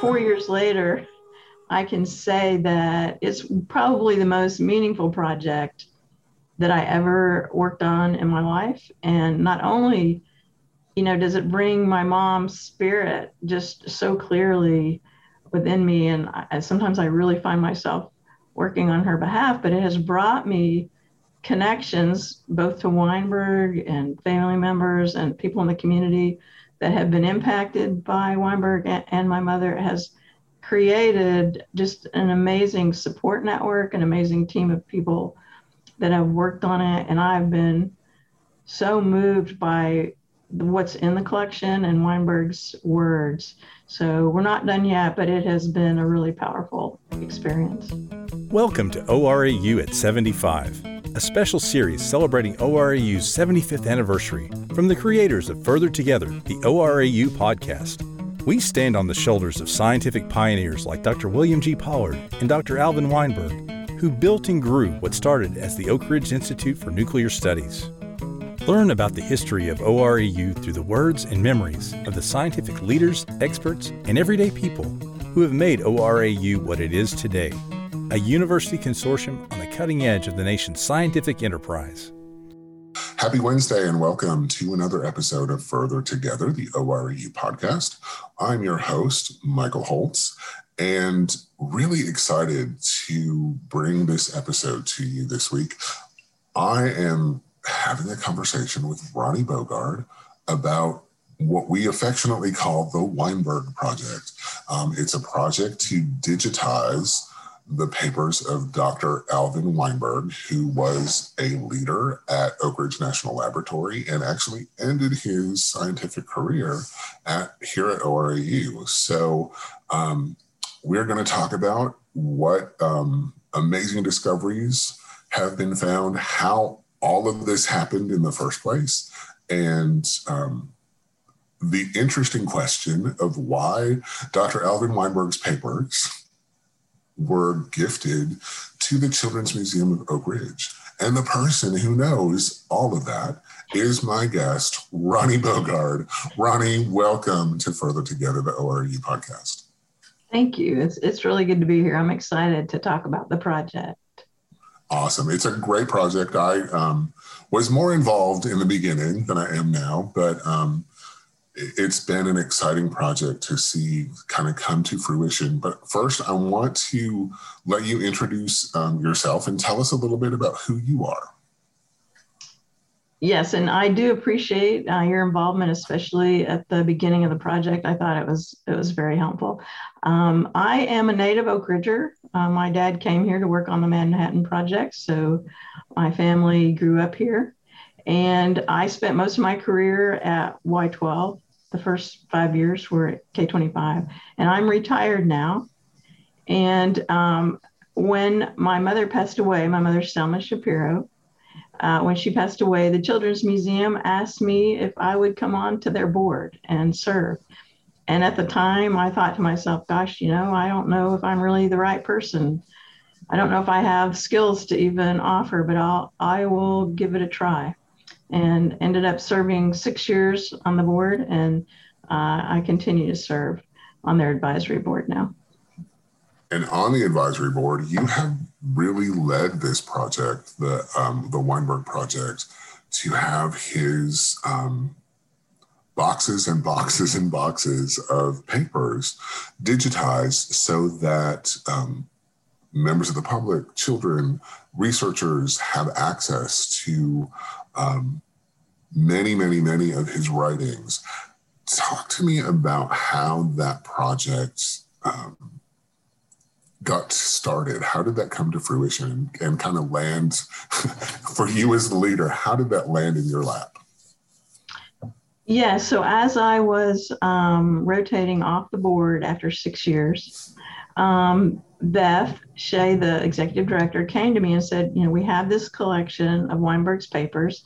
four years later, I can say that it's probably the most meaningful project that I ever worked on in my life. And not only, you know, does it bring my mom's spirit just so clearly within me, and I, sometimes I really find myself working on her behalf, but it has brought me connections both to Weinberg and family members and people in the community that have been impacted by Weinberg and my mother has created just an amazing support network, an amazing team of people that have worked on it. And I've been so moved by what's in the collection and Weinberg's words. So we're not done yet, but it has been a really powerful experience. Welcome to ORAU at 75, a special series celebrating ORAU's 75th anniversary from the creators of Further Together, the ORAU podcast. We stand on the shoulders of scientific pioneers like Dr. William G. Pollard and Dr. Alvin Weinberg, who built and grew what started as the Oak Ridge Institute for Nuclear Studies. Learn about the history of ORAU through the words and memories of the scientific leaders, experts, and everyday people who have made ORAU what it is today a university consortium on the cutting edge of the nation's scientific enterprise. Happy Wednesday and welcome to another episode of Further Together, the ORAU podcast. I'm your host, Michael Holtz, and really excited to bring this episode to you this week. I am having a conversation with Ronnie Bogard about what we affectionately call the Weinberg Project. Um, it's a project to digitize the papers of Dr. Alvin Weinberg, who was a leader at Oak Ridge National Laboratory and actually ended his scientific career at here at ORAU. So um, we're going to talk about what um, amazing discoveries have been found, how all of this happened in the first place, and um, the interesting question of why Dr. Alvin Weinberg's papers were gifted to the Children's Museum of Oak Ridge. And the person who knows all of that is my guest, Ronnie Bogard. Ronnie, welcome to Further Together, the ORAU podcast. Thank you. It's, it's really good to be here. I'm excited to talk about the project. Awesome. It's a great project. I um, was more involved in the beginning than I am now, but um, it's been an exciting project to see kind of come to fruition. But first, I want to let you introduce um, yourself and tell us a little bit about who you are. Yes, and I do appreciate uh, your involvement, especially at the beginning of the project. I thought it was it was very helpful. Um, I am a native Oak Ridger. Uh, my dad came here to work on the Manhattan Project, so my family grew up here. And I spent most of my career at Y12 the first five years were at K25, and I'm retired now. And um, when my mother passed away, my mother, Selma Shapiro, uh, when she passed away, the Children's Museum asked me if I would come on to their board and serve. And at the time, I thought to myself, gosh, you know, I don't know if I'm really the right person. I don't know if I have skills to even offer, but I'll, I will give it a try and ended up serving six years on the board. And uh, I continue to serve on their advisory board now. And on the advisory board, you have really led this project, the um, the Weinberg project, to have his um, boxes and boxes and boxes of papers digitized so that um, members of the public, children, researchers have access to um, many, many, many of his writings. Talk to me about how that project um, got started. How did that come to fruition and, kind of land for you as the leader? How did that land in your lap? Yeah, so as I was um, rotating off the board after six years, um, Beth Shea, the executive director, came to me and said, You know, we have this collection of Weinberg's papers,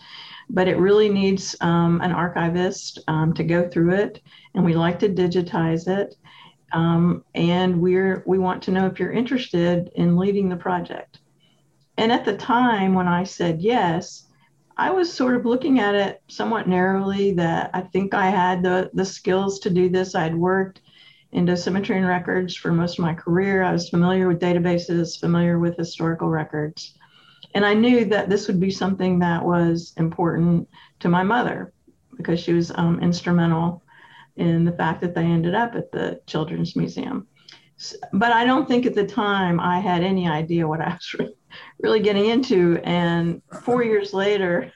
but it really needs um, an archivist um, to go through it, and we like to digitize it. Um, and we're we want to know if you're interested in leading the project. And at the time when I said yes, I was sort of looking at it somewhat narrowly that I think I had the the skills to do this. I'd worked in dosimetry and records for most of my career. I was familiar with databases, familiar with historical records. And I knew that this would be something that was important to my mother because she was um, instrumental in the fact that they ended up at the Children's Museum. But I don't think at the time I had any idea what I was really getting into. And four years later,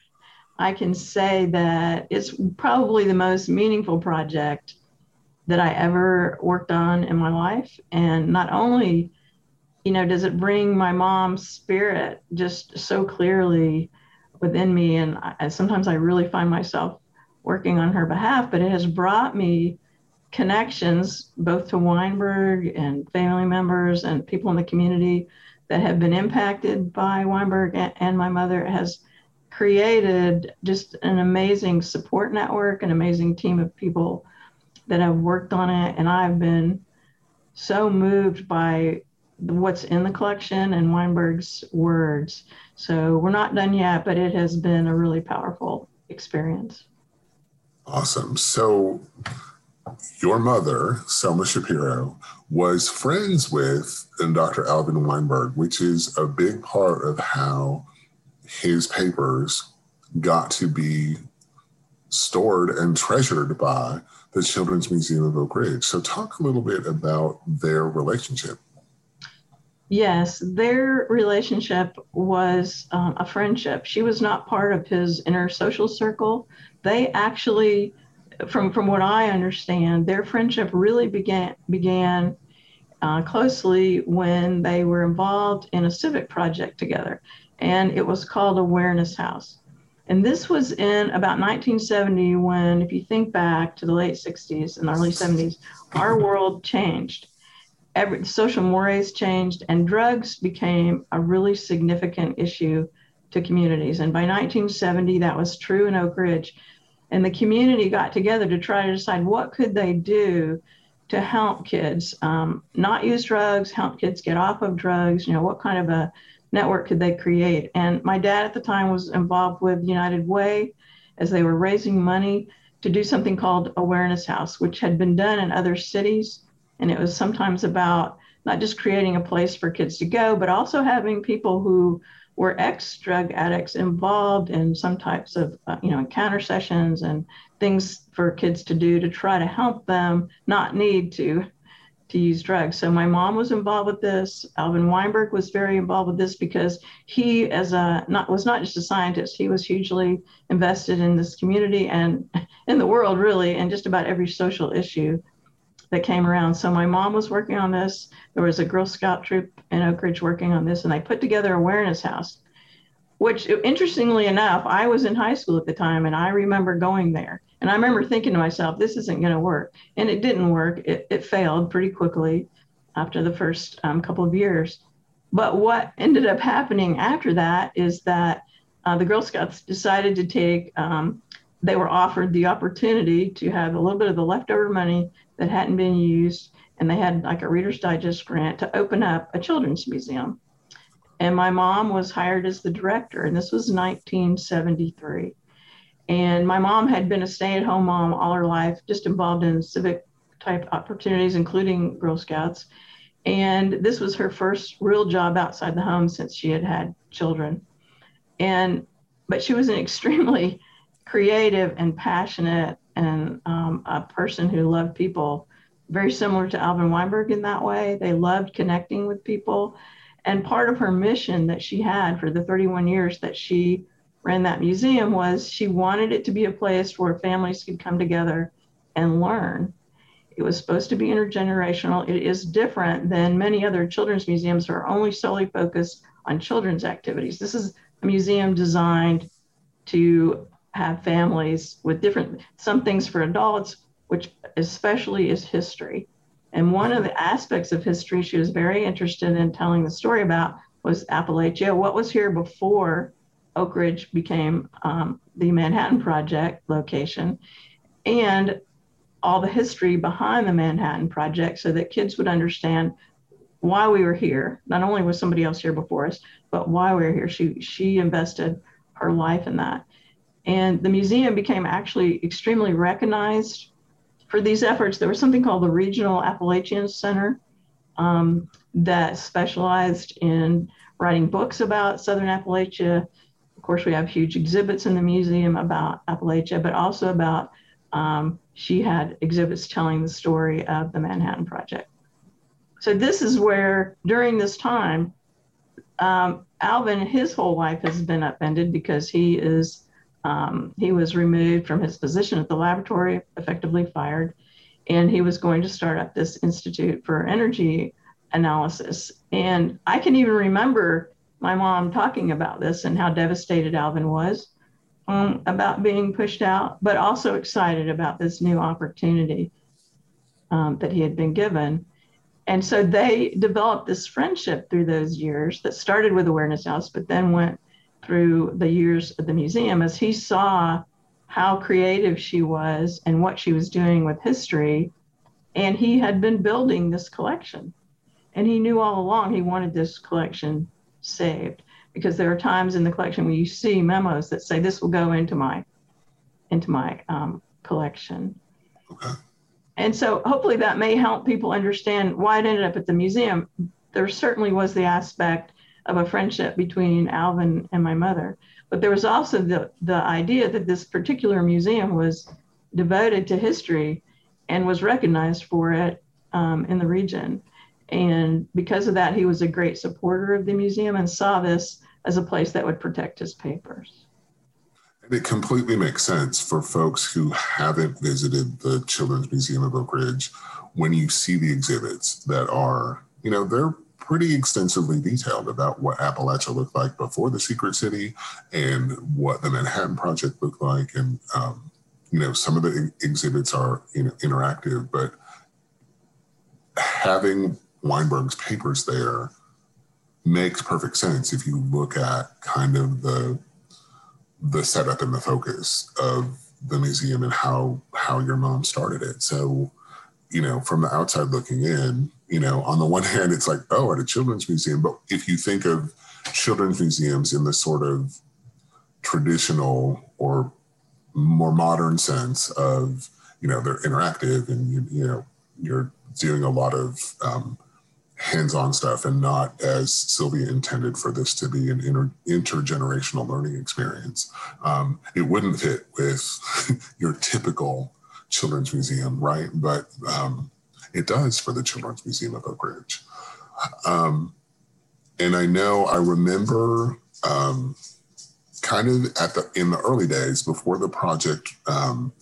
I can say that it's probably the most meaningful project that I ever worked on in my life. And not only, you know, does it bring my mom's spirit just so clearly within me, and I, sometimes I really find myself working on her behalf, but it has brought me connections both to Weinberg and family members and people in the community that have been impacted by Weinberg and, my mother. Has created just an amazing support network, an amazing team of people that have worked on it. And I've been so moved by what's in the collection and Weinberg's words. So we're not done yet, but it has been a really powerful experience. Awesome. So, your mother, Selma Shapiro, was friends with Dr. Alvin Weinberg, which is a big part of how his papers got to be stored and treasured by the Children's Museum of Oak Ridge. So, talk a little bit about their relationship. Yes, their relationship was um, a friendship. She was not part of his inner social circle, they actually, from from what I understand, their friendship really began began uh, closely when they were involved in a civic project together, and it was called Awareness House. And this was in about 1970 when, if you think back to the late 60s and early 70s, our world changed. Every, social mores changed, and drugs became a really significant issue to communities. And by 1970, that was true in Oak Ridge. And the community got together to try to decide what could they do to help kids um, not use drugs, help kids get off of drugs. You know, what kind of a network could they create? And my dad at the time was involved with United Way as they were raising money to do something called Awareness House, which had been done in other cities. And it was sometimes about not just creating a place for kids to go, but also having people who were ex drug addicts involved in some types of uh, you know encounter sessions and things for kids to do to try to help them not need to to use drugs. So my mom was involved with this. Alvin Weinberg was very involved with this because he, as a not was not just a scientist, he was hugely invested in this community and in the world really, and just about every social issue that came around. So my mom was working on this. There was a Girl Scout troop in Oak Ridge working on this, and they put together Awareness House, which interestingly enough, I was in high school at the time, and I remember going there. And I remember thinking to myself, this isn't going to work. And it didn't work. It, it failed pretty quickly after the first um, couple of years. But what ended up happening after that is that uh, the Girl Scouts decided to take, um, they were offered the opportunity to have a little bit of the leftover money that hadn't been used, and they had like a Reader's Digest grant to open up a children's museum. And my mom was hired as the director, and this was 1973. And my mom had been a stay at home mom all her life, just involved in civic type opportunities, including Girl Scouts. And this was her first real job outside the home since she had had children. And, but she was an extremely creative and passionate and um, a person who loved people, very similar to Alvin Weinberg in that way. They loved connecting with people. And part of her mission that she had for the 31 years that she ran that museum was she wanted it to be a place where families could come together and learn. It was supposed to be intergenerational. It is different than many other children's museums that are only solely focused on children's activities. This is a museum designed to have families with different some things for adults which especially is history and one of the aspects of history she was very interested in telling the story about was appalachia what was here before oak ridge became um, the manhattan project location and all the history behind the manhattan project so that kids would understand why we were here. Not only was somebody else here before us but why we were here. She she invested her life in that. And the museum became actually extremely recognized for these efforts, there was something called the Regional Appalachian Center um, that specialized in writing books about Southern Appalachia. Course, we have huge exhibits in the museum about Appalachia, but also about, um, she had exhibits telling the story of the Manhattan Project. So, this is where during this time, um, Alvin, his whole life has been upended because he is um, he was removed from his position at the laboratory, effectively fired, and he was going to start up this Institute for Energy Analysis. And I can even remember my mom talking about this and how devastated Alvin was um, about being pushed out, but also excited about this new opportunity um, that he had been given. And so they developed this friendship through those years that started with Awareness House, but then went through the years at the museum as he saw how creative she was and what she was doing with history. And he had been building this collection. And he knew all along he wanted this collection saved because there are times in the collection where you see memos that say this will go into my into my um, collection. Okay. And so hopefully that may help people understand why it ended up at the museum. There certainly was the aspect of a friendship between Alvin and my mother, but there was also the, the idea that this particular museum was devoted to history and was recognized for it um, in the region. And because of that, he was a great supporter of the museum and saw this as a place that would protect his papers. It completely makes sense for folks who haven't visited the Children's Museum of Oak Ridge when you see the exhibits that are, you know, they're pretty extensively detailed about what Appalachia looked like before the Secret City and what the Manhattan Project looked like. And, um, you know, some of the exhibits are you know, interactive, but having Weinberg's papers there makes perfect sense if you look at kind of the the setup and the focus of the museum and how how your mom started it. So, you know, from the outside looking in, you know, on the one hand, it's like, oh, at a children's museum. But if you think of children's museums in the sort of traditional or more modern sense of, you know, they're interactive and you, you know, you're doing a lot of um, hands-on stuff and not as Sylvia intended for this to be an inter- intergenerational learning experience. Um, it wouldn't fit with your typical children's museum, right? But um, it does for the Children's Museum of Oak Ridge. Um, and I know I remember um, kind of at the in the early days before the project um,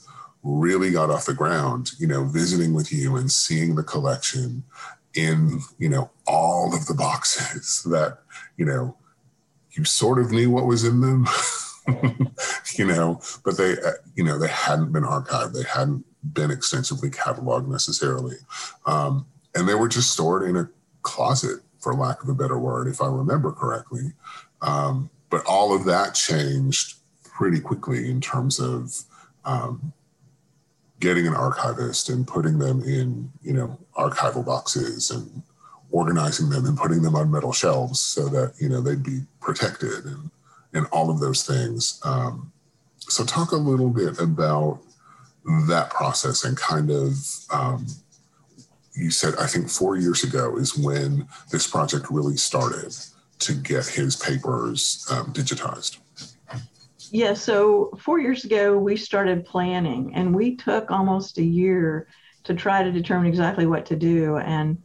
really got off the ground, you know, visiting with you and seeing the collection in you know all of the boxes that you know you sort of knew what was in them you know but they uh, you know they hadn't been archived. They hadn't been extensively cataloged necessarily. Um, and they were just stored in a closet for lack of a better word if i remember correctly. Um, but all of that changed pretty quickly in terms of um, getting an archivist and putting them in, you know, archival boxes and organizing them and putting them on metal shelves so that, you know, they'd be protected and, and all of those things. Um, so talk a little bit about that process and kind of, um, you said, I think four years ago is when this project really started to get his papers um, digitized. Yeah, so four years ago, we started planning and we took almost a year to try to determine exactly what to do. And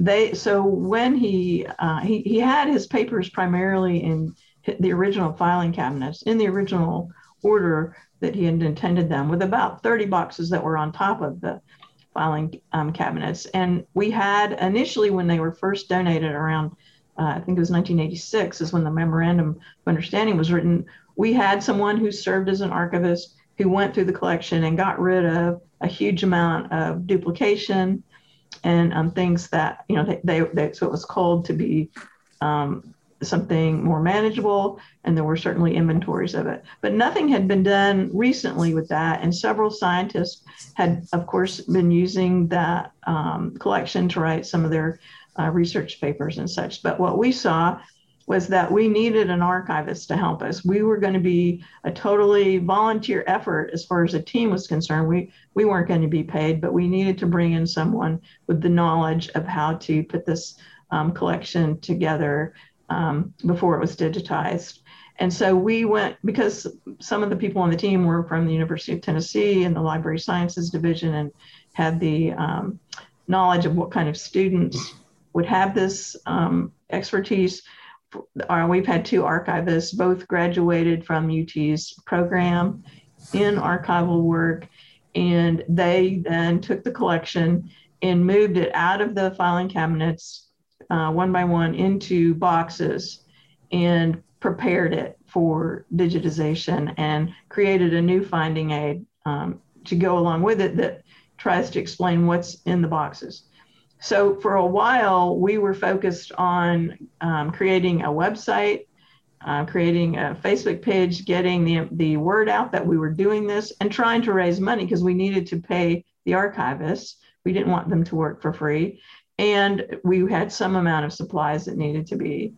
they, so when he, uh, he, he had his papers primarily in the original filing cabinets, in the original order that he had intended them, with about 30 boxes that were on top of the filing um, cabinets. And we had initially, when they were first donated around, uh, I think it was 1986, is when the memorandum of understanding was written we had someone who served as an archivist who went through the collection and got rid of a huge amount of duplication and um, things that you know they, they, they, so it was called to be um, something more manageable and there were certainly inventories of it. But nothing had been done recently with that and several scientists had of course been using that um, collection to write some of their uh, research papers and such. But what we saw was that we needed an archivist to help us. We were going to be a totally volunteer effort as far as the team was concerned. We we weren't going to be paid, but we needed to bring in someone with the knowledge of how to put this um, collection together um, before it was digitized. And so we went because some of the people on the team were from the University of Tennessee and the Library Sciences Division and had the um, knowledge of what kind of students would have this um, expertise we've had two archivists, both graduated from UT's program in archival work, and they then took the collection and moved it out of the filing cabinets uh, one by one into boxes and prepared it for digitization and created a new finding aid um, to go along with it that tries to explain what's in the boxes. So for a while, we were focused on um, creating a website, uh, creating a Facebook page, getting the, the word out that we were doing this, and trying to raise money because we needed to pay the archivists. We didn't want them to work for free. And we had some amount of supplies that needed to be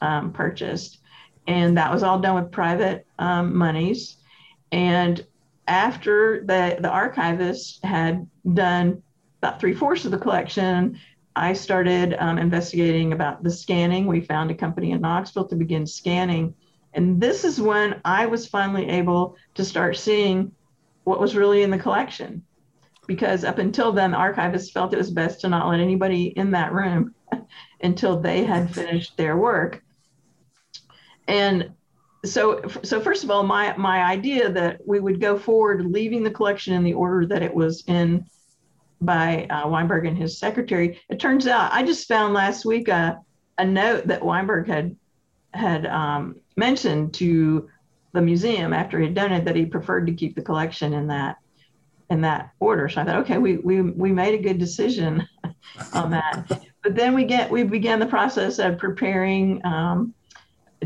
um, purchased. And that was all done with private um, monies. And after the, the archivist had done about three fourths of the collection, I started um, investigating about the scanning. We found a company in Knoxville to begin scanning. And this is when I was finally able to start seeing what was really in the collection. Because up until then, the archivists felt it was best to not let anybody in that room until they had finished their work. And so, so first of all, my, my idea that we would go forward leaving the collection in the order that it was in by uh, Weinberg and his secretary. It turns out I just found last week a, a note that Weinberg had had um, mentioned to the museum after he had done it that he preferred to keep the collection in that in that order. So I thought, okay, we we we made a good decision on that. But then we get we began the process of preparing um,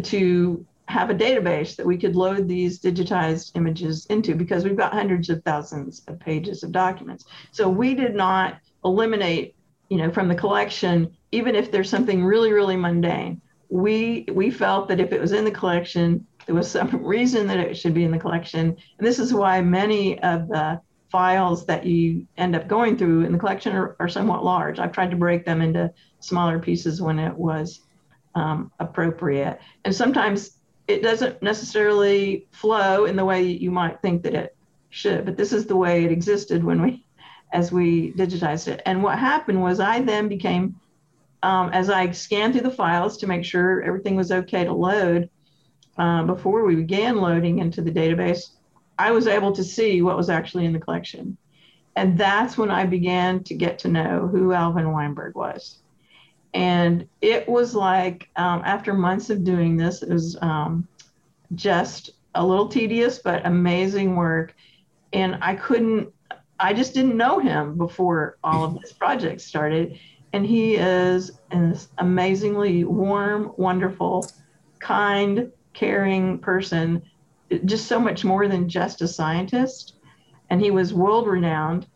to have a database that we could load these digitized images into because we've got hundreds of thousands of pages of documents. So we did not eliminate, you know, from the collection, even if there's something really, really mundane. We we felt that if it was in the collection, there was some reason that it should be in the collection. And this is why many of the files that you end up going through in the collection are, are somewhat large. I've tried to break them into smaller pieces when it was um, appropriate. And sometimes it doesn't necessarily flow in the way you might think that it should, but this is the way it existed when we, as we digitized it. And what happened was I then became, um, as I scanned through the files to make sure everything was okay to load, uh, before we began loading into the database, I was able to see what was actually in the collection. And that's when I began to get to know who Alvin Weinberg was. And it was like, um, after months of doing this, it was um, just a little tedious, but amazing work. And I couldn't, I just didn't know him before all of this project started. And he is an amazingly warm, wonderful, kind, caring person, just so much more than just a scientist. And he was world renowned,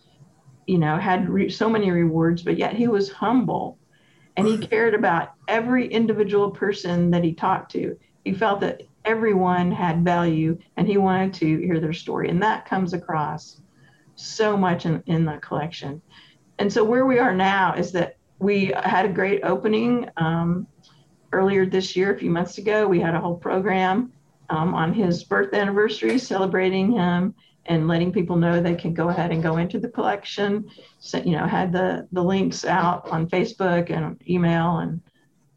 you know, had re- so many rewards, but yet he was humble and he cared about every individual person that he talked to. He felt that everyone had value and he wanted to hear their story. And that comes across so much in, in the collection. And so where we are now is that we had a great opening um, earlier this year, a few months ago. We had a whole program um, on his birth anniversary celebrating him and letting people know they can go ahead and go into the collection. So, you know, had the the links out on Facebook and email and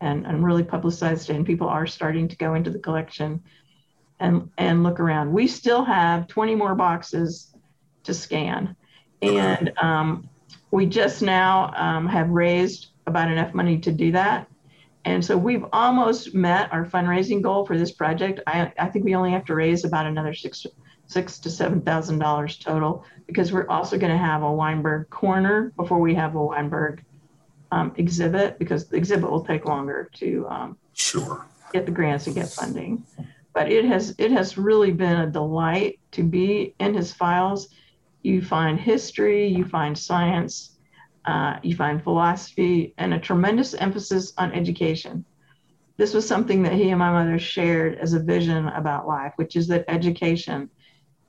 and and really publicized it. And people are starting to go into the collection and and look around. We still have 20 more boxes to scan, and um, we just now um, have raised about enough money to do that. And so we've almost met our fundraising goal for this project. I, I think we only have to raise about another six six to seven thousand dollars total because we're also going to have a Weinberg corner before we have a Weinberg um, exhibit because the exhibit will take longer to um, sure get the grants and get funding. But it has it has really been a delight to be in his files. You find history, you find science, uh, you find philosophy, and a tremendous emphasis on education. this was something that he and my mother shared as a vision about life, which is that education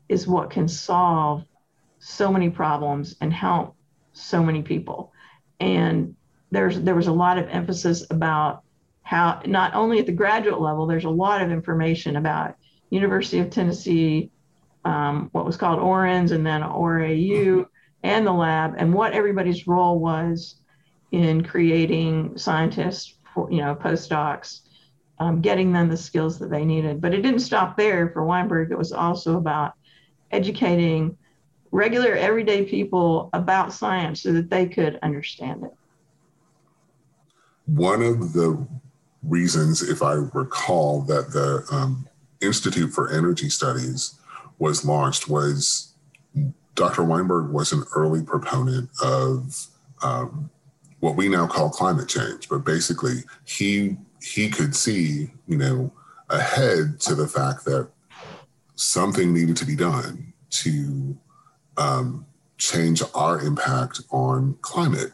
is what can solve so many problems and help so many people. And there's there was a lot of emphasis about how not only at the graduate level, there's a lot of information about University of Tennessee, um, what was called ORINS, and then ORAU, and the lab, and what everybody's role was in creating scientists, for, you know, postdocs, um, getting them the skills that they needed. But it didn't stop there for Weinberg. It was also about educating regular, everyday people about science so that they could understand it. One of the reasons, if I recall, that the um, Institute for Energy Studies was launched was Dr. Weinberg was an early proponent of um, what we now call climate change, but basically he he could see, you know, ahead to the fact that something needed to be done to um, change our impact on climate.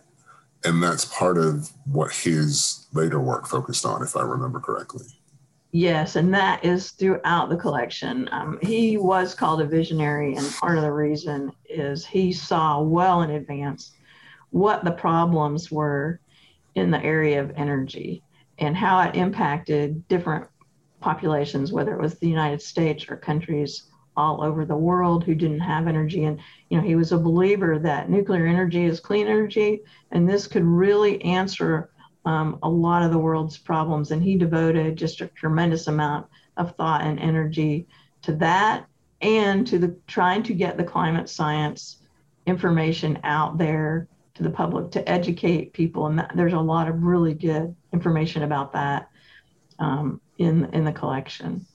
And that's part of what his later work focused on, if I remember correctly. Yes, and that is throughout the collection. Um, he was called a visionary, and part of the reason is he saw well in advance what the problems were in the area of energy and how it impacted different populations, whether it was the United States or countries all over the world who didn't have energy. And, you know, he was a believer that nuclear energy is clean energy, and this could really answer um, a lot of the world's problems. And he devoted just a tremendous amount of thought and energy to that and to the trying to get the climate science information out there to the public to educate people. And that, there's a lot of really good information about that um, in in the collection.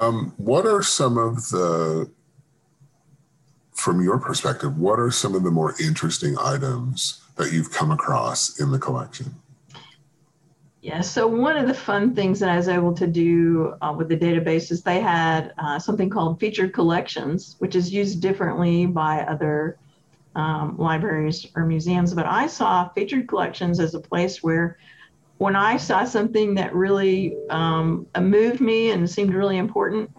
Um, what are some of the, from your perspective, what are some of the more interesting items that you've come across in the collection? Yeah, so one of the fun things that I was able to do uh, with the database is they had uh, something called featured collections, which is used differently by other um, libraries or museums. But I saw featured collections as a place where when I saw something that really um, moved me and seemed really important,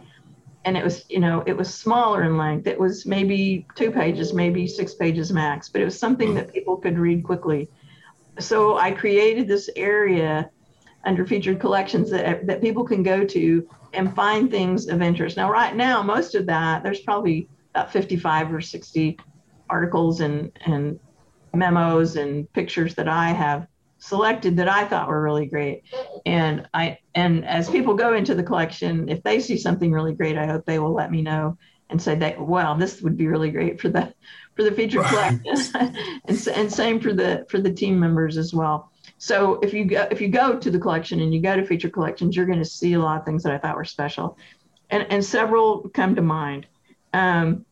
and it was, you know, it was smaller in length. It was maybe two pages, maybe six pages max, but it was something that people could read quickly. So I created this area under featured collections that, that people can go to and find things of interest. Now, right now, most of that, there's probably about 55 or 60 articles and, and memos and pictures that I have selected that I thought were really great. And I and as people go into the collection, if they see something really great, I hope they will let me know and say that wow, this would be really great for the for the featured collection. and and same for the for the team members as well. So if you go if you go to the collection and you go to feature collections, you're going to see a lot of things that I thought were special, and and several come to mind. Um,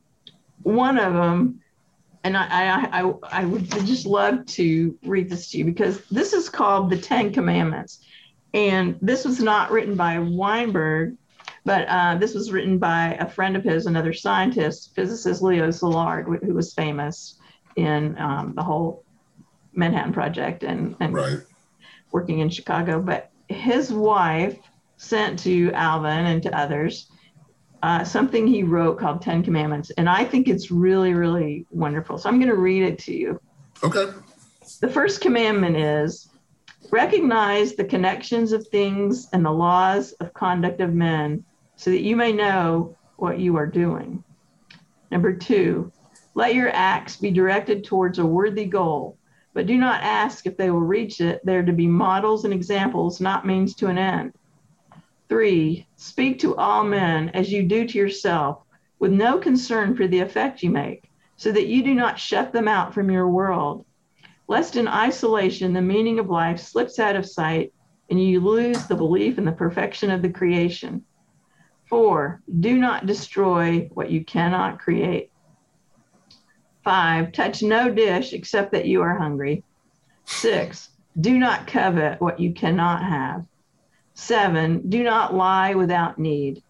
one of them and I, I, I, I would just love to read this to you because this is called the Ten Commandments. And this was not written by Weinberg, but uh, this was written by a friend of his, another scientist, physicist Leo Szilard, who was famous in um, the whole Manhattan Project and, and right. working in Chicago. But his wife sent to Alvin and to others uh, something he wrote called Ten Commandments. And I think it's really, really wonderful. So I'm going to read it to you. Okay. The first commandment is recognize the connections of things and the laws of conduct of men so that you may know what you are doing. Number two, let your acts be directed towards a worthy goal, but do not ask if they will reach it. They're to be models and examples, not means to an end. Three, speak to all men as you do to yourself, with no concern for the effect you make, so that you do not shut them out from your world. Lest in isolation the meaning of life slips out of sight and you lose the belief in the perfection of the creation. Four, do not destroy what you cannot create. Five, touch no dish except that you are hungry. Six, do not covet what you cannot have. Seven, do not lie without need.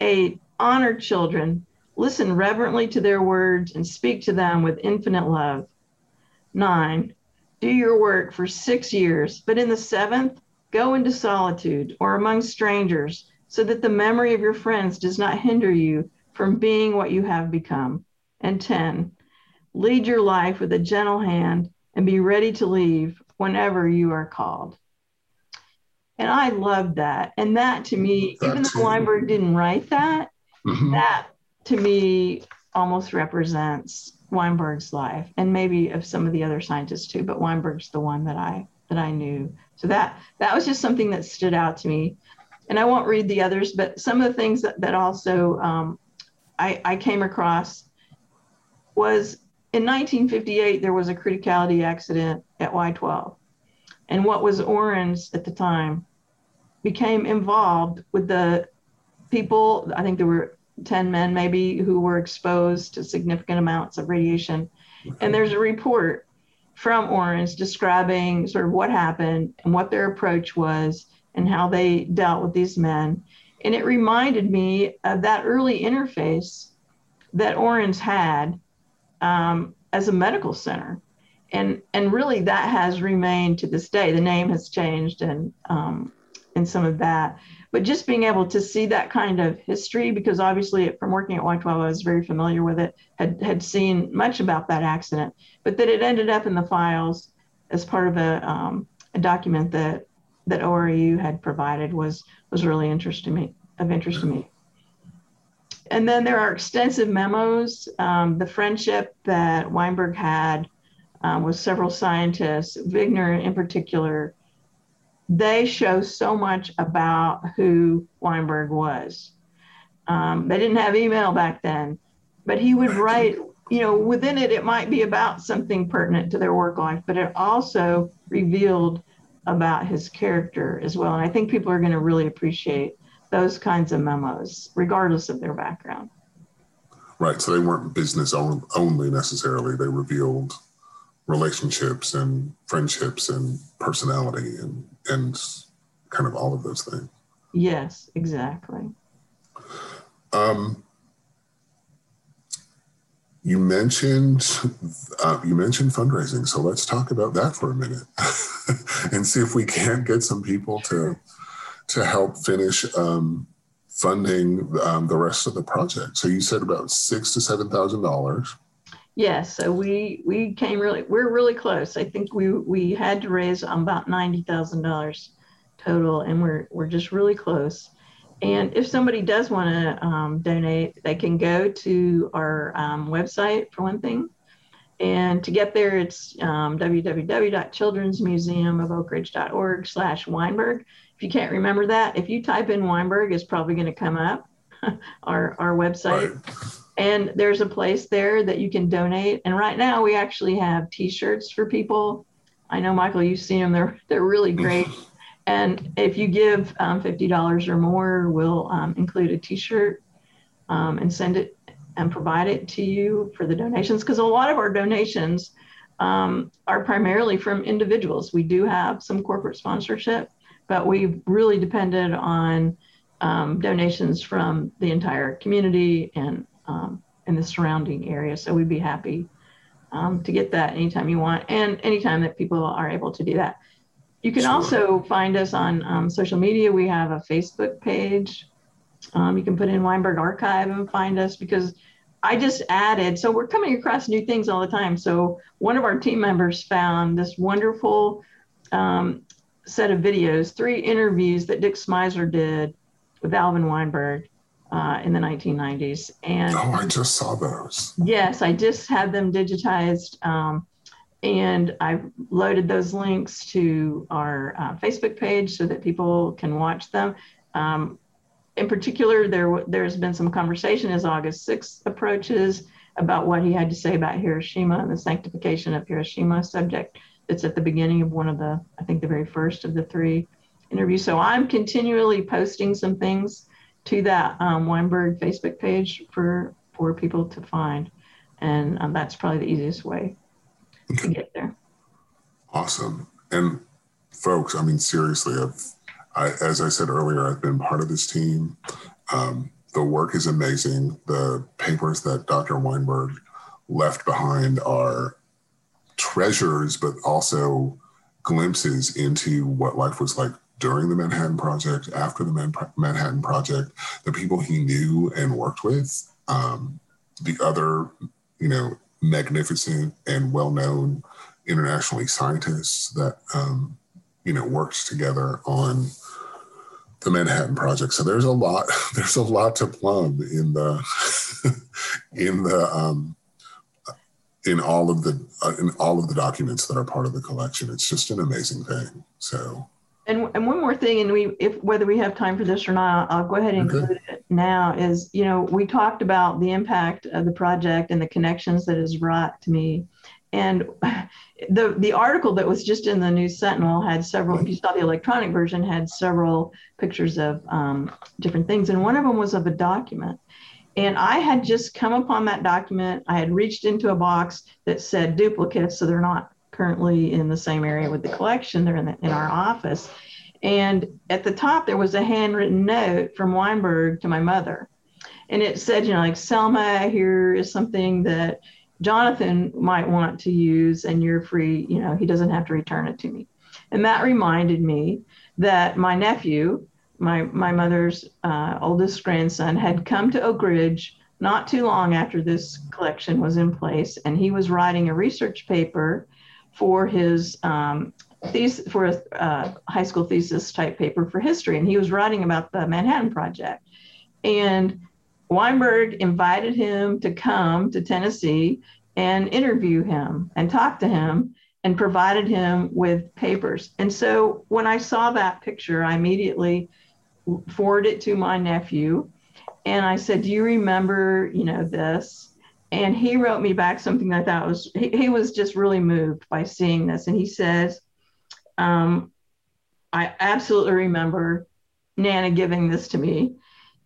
Eight, honor children. Listen reverently to their words and speak to them with infinite love. Nine, do your work for six years, but in the seventh, Go into solitude or among strangers so that the memory of your friends does not hinder you from being what you have become. And 10, lead your life with a gentle hand and be ready to leave whenever you are called. And I loved that. And that to me, that even though Weinberg didn't write that, mm-hmm. that to me almost represents Weinberg's life and maybe of some of the other scientists too, but Weinberg's the one that I that I knew. So that that was just something that stood out to me. And I won't read the others, but some of the things that, that also um, I, I came across was in 1958 there was a criticality accident at Y12. And what was ORINS at the time became involved with the people, I think there were 10 men maybe who were exposed to significant amounts of radiation. And there's a report from ORINS describing sort of what happened and what their approach was and how they dealt with these men. And it reminded me of that early interface that ORINS had um, as a medical center. And, and really that has remained to this day. The name has changed and um, and some of that. But just being able to see that kind of history, because obviously from working at Y12, I was very familiar with it, had, had seen much about that accident, but that it ended up in the files as part of a, um, a document that, that ORAU had provided was, was really interesting to me, of interest to me. And then there are extensive memos. Um, the friendship that Weinberg had um, with several scientists, Wigner in particular, they show so much about who Weinberg was. Um, they didn't have email back then, but he would write, you know, within it, it might be about something pertinent to their work life, but it also revealed about his character as well. And I think people are going to really appreciate those kinds of memos, regardless of their background. Right. So they weren't business only necessarily, they revealed relationships and friendships and personality and and kind of all of those things. Yes, exactly. Um, you mentioned uh, you mentioned fundraising, so let's talk about that for a minute and see if we can't get some people to to help finish um, funding um, the rest of the project. So you said about six to seven thousand dollars. Yes, so we we came really we're really close. I think we we had to raise about ninety thousand dollars total, and we're we're just really close. And if somebody does want to um, donate, they can go to our um, website for one thing. And to get there, it's um, www.childrensmuseumofOakridge.org slash Weinberg. If you can't remember that, if you type in Weinberg, it's probably going to come up, our, our website. Right. And there's a place there that you can donate. And right now we actually have T-shirts for people. I know Michael, you've seen them. They're they're really great. and if you give um, fifty dollars or more, we'll um, include a T-shirt um, and send it and provide it to you for the donations. Because a lot of our donations um, are primarily from individuals. We do have some corporate sponsorship, but we've really depended on um, donations from the entire community and um, in the surrounding area. So we'd be happy um, to get that anytime you want and anytime that people are able to do that. You can sure. also find us on um, social media. We have a Facebook page. Um, you can put in Weinberg Archive and find us because I just added, so we're coming across new things all the time. So one of our team members found this wonderful um, set of videos, three interviews that Dick Smyser did with Alvin Weinberg uh, in the 1990s. And oh, I just saw those. Yes, I just had them digitized. Um, and I loaded those links to our uh, Facebook page so that people can watch them. Um, in particular, there there's been some conversation as August 6th approaches about what he had to say about Hiroshima and the sanctification of Hiroshima subject that's at the beginning of one of the, I think the very first of the three interviews. So I'm continually posting some things to that um, Weinberg Facebook page for for people to find, and um, that's probably the easiest way to get there. Awesome, and folks, I mean seriously, I've, I, as I said earlier, I've been part of this team. Um, the work is amazing. The papers that Dr. Weinberg left behind are treasures, but also glimpses into what life was like during the Manhattan Project, after the Man- Manhattan Project, the people he knew and worked with, um, the other, you know, magnificent and well-known internationally scientists that um, you know worked together on the Manhattan Project. So there's a lot. There's a lot to plumb in the in the um, in all of the uh, in all of the documents that are part of the collection. It's just an amazing thing. So. And, and one more thing, and we, if whether we have time for this or not, I'll go ahead and okay. include it now. Is you know we talked about the impact of the project and the connections that has brought to me, and the the article that was just in the News Sentinel had several. If you saw the electronic version, had several pictures of um, different things, and one of them was of a document and I had just come upon that document. I had reached into a box that said duplicates, so they're not currently in the same area with the collection. They're in, the, in our office. And at the top, there was a handwritten note from Weinberg to my mother. And it said, you know, like, Selma, here is something that Jonathan might want to use, and you're free, you know, he doesn't have to return it to me. And that reminded me that my nephew, my my mother's uh, oldest grandson had come to Oak Ridge not too long after this collection was in place, and he was writing a research paper for his um, thesis for a uh, high school thesis type paper for history, and he was writing about the Manhattan Project, and Weinberg invited him to come to Tennessee and interview him and talk to him and provided him with papers. And so when I saw that picture, I immediately forwarded it to my nephew. And I said, Do you remember, you know, this? And he wrote me back something that I thought was, he, he was just really moved by seeing this. And he says, um, I absolutely remember Nana giving this to me.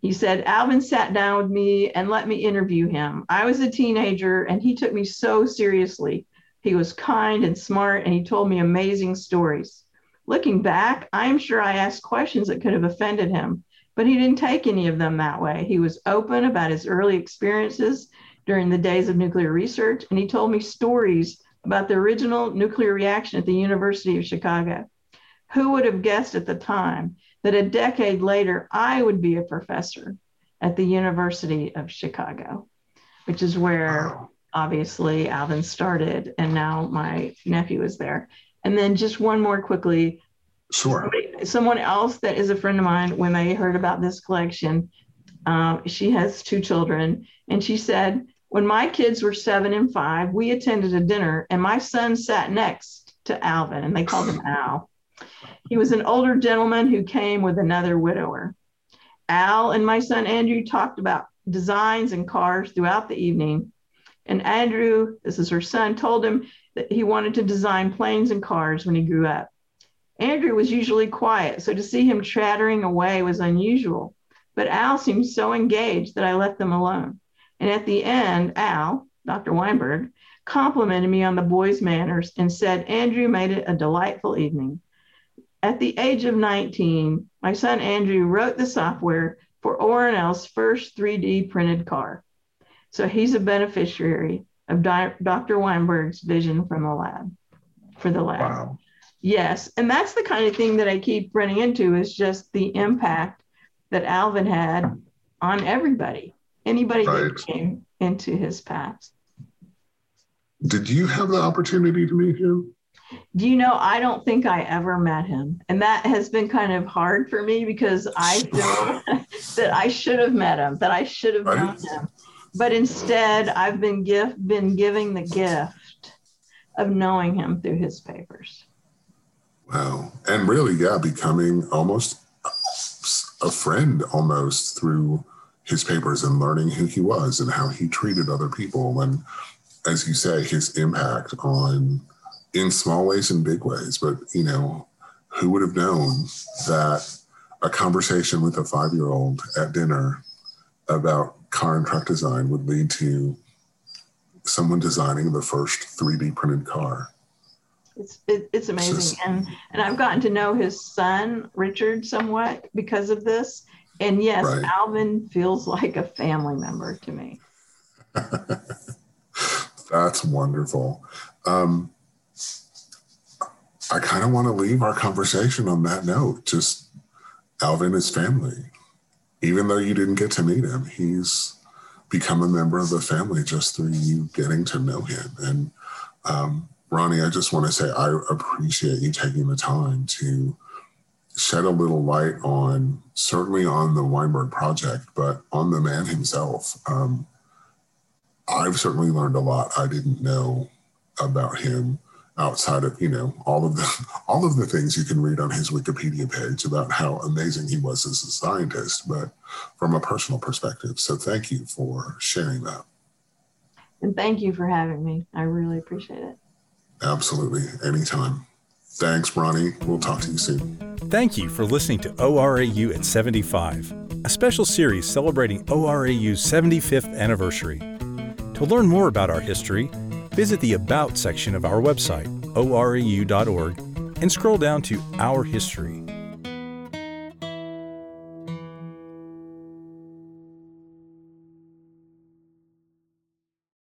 He said, Alvin sat down with me and let me interview him. I was a teenager and he took me so seriously. He was kind and smart and he told me amazing stories. Looking back, I'm sure I asked questions that could have offended him, but he didn't take any of them that way. He was open about his early experiences during the days of nuclear research, and he told me stories about the original nuclear reaction at the University of Chicago. Who would have guessed at the time that a decade later I would be a professor at the University of Chicago, which is where obviously Alvin started, and now my nephew is there. And then just one more quickly. Sure. Somebody, someone else that is a friend of mine, when they heard about this collection, um, she has two children, and she said, when my kids were seven and five, we attended a dinner, and my son sat next to Alvin, and they called him Al. He was an older gentleman who came with another widower. Al and my son Andrew talked about designs and cars throughout the evening. And Andrew, this is her son, told him that he wanted to design planes and cars when he grew up. Andrew was usually quiet, so to see him chattering away was unusual. But Al seemed so engaged that I let them alone. And at the end, Al, Dr. Weinberg, complimented me on the boy's manners and said Andrew made it a delightful evening. At the age of 19, my son Andrew wrote the software for ORNL's first 3D printed car. So he's a beneficiary of Di- Dr. Weinberg's vision from the lab for the lab. Wow. Yes, and that's the kind of thing that I keep running into is just the impact that Alvin had on everybody, anybody right. that came into his path. Did you have the opportunity to meet him? Do you know, I don't think I ever met him. And that has been kind of hard for me because I feel that I should have met him, that I should have right. known him but instead I've been gift been giving the gift of knowing him through his papers. Wow. And really, yeah, becoming almost a friend almost through his papers and learning who he was and how he treated other people and as you say, his impact on in small ways and big ways. But you know, who would have known that a conversation with a five year old at dinner about car and truck design would lead to someone designing the first 3D printed car. It's it, it's amazing, it's just, and and I've gotten to know his son Richard somewhat because of this. And yes, right. Alvin feels like a family member to me. That's wonderful. Um, I kind of want to leave our conversation on that note. Just Alvin is family. Even though you didn't get to meet him, he's become a member of the family just through you getting to know him. And um, Ronnie, I just want to say I appreciate you taking the time to shed a little light on certainly on the Weinberg project, but on the man himself. Um, I've certainly learned a lot I didn't know about him outside of you know all of the all of the things you can read on his Wikipedia page about how amazing he was as a scientist, but from a personal perspective. So thank you for sharing that. And thank you for having me. I really appreciate it. Absolutely, anytime. Thanks, Ronnie. We'll talk to you soon. Thank you for listening to ORAU at 75, a special series celebrating ORAU's 75th anniversary. To learn more about our history, visit the About section of our website, orau.org, and scroll down to Our History.